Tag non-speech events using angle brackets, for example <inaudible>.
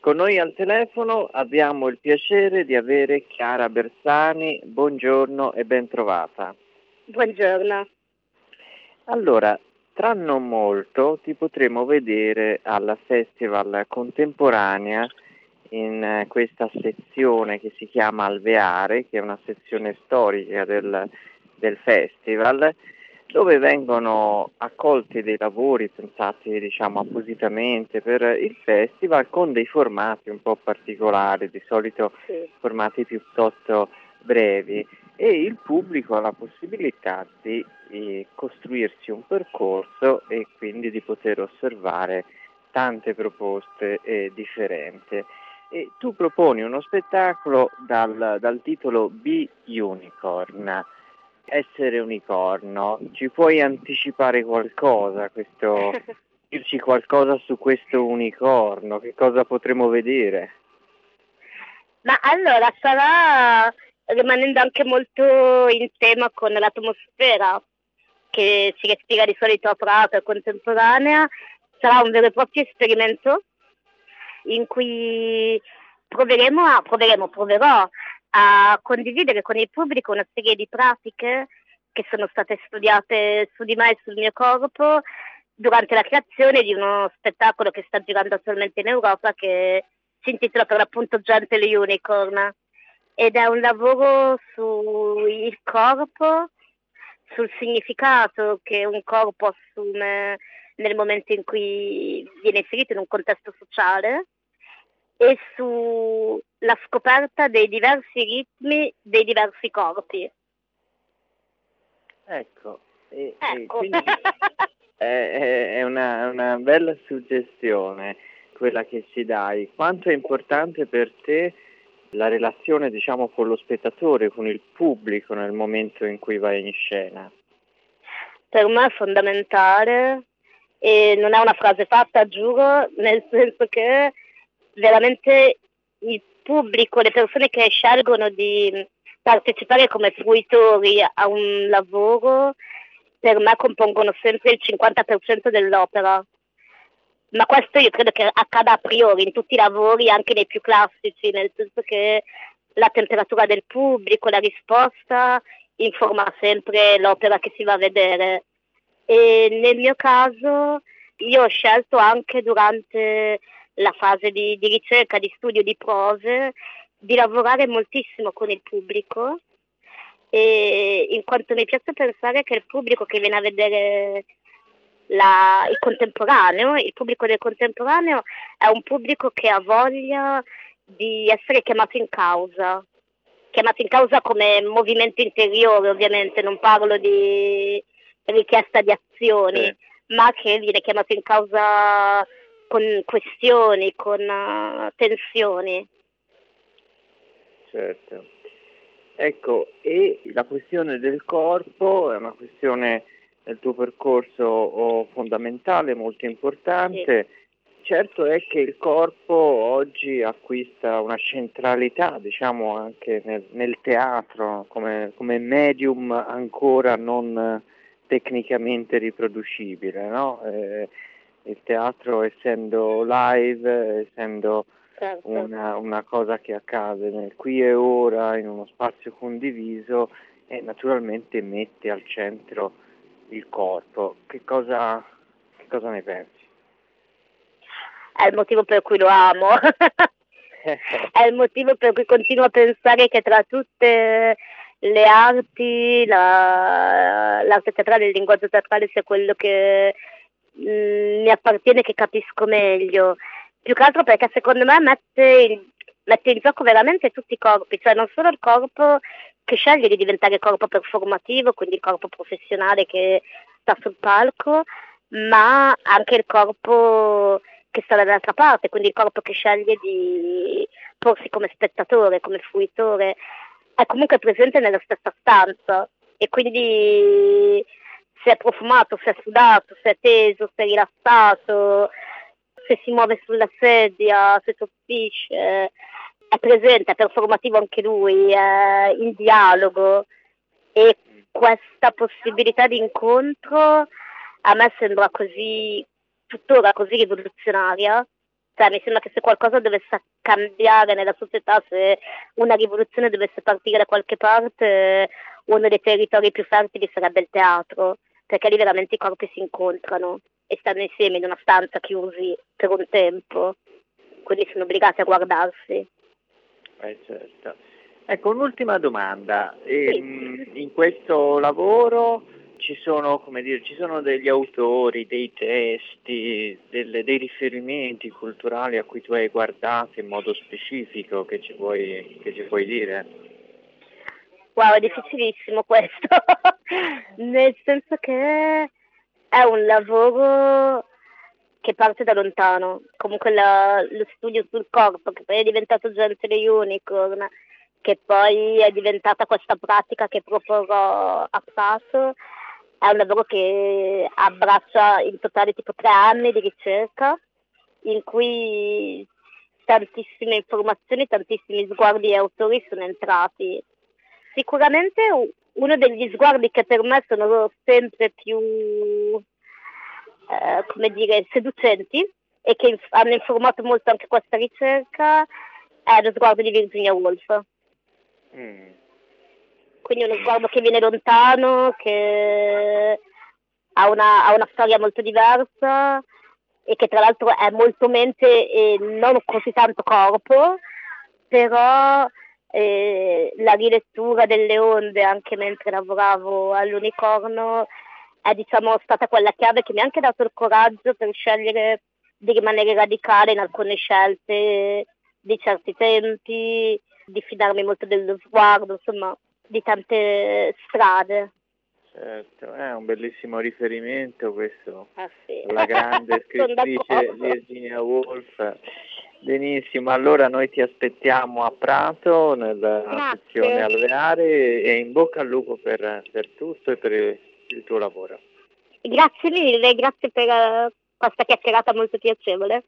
Con noi al telefono abbiamo il piacere di avere Chiara Bersani. Buongiorno e ben trovata. Buongiorno. Allora, tra non molto ti potremo vedere alla Festival Contemporanea in eh, questa sezione che si chiama Alveare, che è una sezione storica del, del festival, dove vengono accolti dei lavori pensati diciamo, appositamente per il festival con dei formati un po' particolari, di solito sì. formati piuttosto brevi e il pubblico ha la possibilità di, di costruirsi un percorso e quindi di poter osservare tante proposte eh, differenti. E tu proponi uno spettacolo dal, dal titolo Be Unicorn, essere unicorno. Ci puoi anticipare qualcosa, questo, <laughs> dirci qualcosa su questo unicorno? Che cosa potremo vedere? Ma allora sarà rimanendo anche molto in tema con l'atmosfera che si respira di solito a Prato e contemporanea, sarà un vero e proprio esperimento in cui proveremo, a, proveremo, proverò a condividere con il pubblico una serie di pratiche che sono state studiate su di me e sul mio corpo durante la creazione di uno spettacolo che sta girando attualmente in Europa che si intitola per l'appunto Gentle Unicorn. Ed è un lavoro sul corpo, sul significato che un corpo assume nel momento in cui viene inserito in un contesto sociale e sulla scoperta dei diversi ritmi dei diversi corpi. Ecco, e, ecco. E <laughs> è, è una, una, bella suggestione quella che ci dai. Quanto è importante per te la relazione diciamo, con lo spettatore, con il pubblico nel momento in cui vai in scena? Per me è fondamentale e non è una frase fatta, giuro, nel senso che veramente il pubblico, le persone che scelgono di partecipare come fruitori a un lavoro, per me compongono sempre il 50% dell'opera. Ma questo io credo che accada a priori in tutti i lavori, anche nei più classici, nel senso che la temperatura del pubblico, la risposta informa sempre l'opera che si va a vedere. E nel mio caso io ho scelto anche durante la fase di, di ricerca, di studio di prove, di lavorare moltissimo con il pubblico in quanto mi piace pensare che il pubblico che viene a vedere la, il contemporaneo, il pubblico del contemporaneo è un pubblico che ha voglia di essere chiamato in causa, chiamato in causa come movimento interiore ovviamente, non parlo di richiesta di azioni, eh. ma che viene chiamato in causa con questioni, con uh, tensioni. Certo. Ecco, e la questione del corpo è una questione del tuo percorso oh, fondamentale, molto importante. Sì. Certo è che il corpo oggi acquista una centralità, diciamo, anche nel, nel teatro, come, come, medium ancora non tecnicamente riproducibile, no? eh, il teatro essendo live, essendo certo. una, una, cosa che accade nel qui e ora, in uno spazio condiviso e naturalmente mette al centro il corpo. Che cosa, che cosa ne pensi? È il motivo per cui lo amo. <laughs> è il motivo per cui continuo a pensare che tra tutte le arti, la, l'arte teatrale, il linguaggio teatrale sia quello che Mm, mi appartiene che capisco meglio. Più che altro perché secondo me mette mette in gioco veramente tutti i corpi, cioè non solo il corpo che sceglie di diventare corpo performativo, quindi il corpo professionale che sta sul palco, ma anche il corpo che sta dall'altra parte, quindi il corpo che sceglie di porsi come spettatore, come fruitore, è comunque presente nella stessa stanza e quindi se è profumato, se è sudato, se è teso, se è rilassato, se si muove sulla sedia, se soffice, è presente, è performativo anche lui, è in dialogo. E questa possibilità di incontro a me sembra così, tuttora così rivoluzionaria. Cioè, mi sembra che se qualcosa dovesse cambiare nella società, se una rivoluzione dovesse partire da qualche parte, uno dei territori più fertili sarebbe il teatro, perché lì veramente i corpi si incontrano e stanno insieme in una stanza chiusi per un tempo, quindi sono obbligati a guardarsi. Eh certo. Ecco, un'ultima domanda. In, in questo lavoro ci sono, dire, ci sono, degli autori, dei testi, delle, dei riferimenti culturali a cui tu hai guardato in modo specifico che ci puoi, che ci puoi dire? Wow, è difficilissimo questo, <laughs> nel senso che è un lavoro che parte da lontano, comunque la, lo studio sul corpo che poi è diventato Gentile Unicorn, che poi è diventata questa pratica che proporrò a Prato, è un lavoro che abbraccia in totale tipo tre anni di ricerca, in cui tantissime informazioni, tantissimi sguardi e autori sono entrati. Sicuramente uno degli sguardi che per me sono sempre più eh, come dire, seducenti e che inf- hanno informato molto anche questa ricerca è lo sguardo di Virginia Woolf. Mm. Quindi uno sguardo che viene lontano, che ha una, ha una storia molto diversa e che tra l'altro è molto mente e non così tanto corpo, però eh, la rilettura delle onde anche mentre lavoravo all'unicorno è diciamo, stata quella chiave che mi ha anche dato il coraggio per scegliere di rimanere radicale in alcune scelte di certi tempi, di fidarmi molto dello sguardo, insomma, di tante strade. Certo, è un bellissimo riferimento questo, ah, sì. la grande <laughs> scrittrice Virginia Woolf. Benissimo, allora noi ti aspettiamo a Prato nella Grazie. sezione alveare e in bocca al lupo per, per tutto e per il tuo lavoro. Grazie mille, grazie per uh, questa chiacchierata molto piacevole.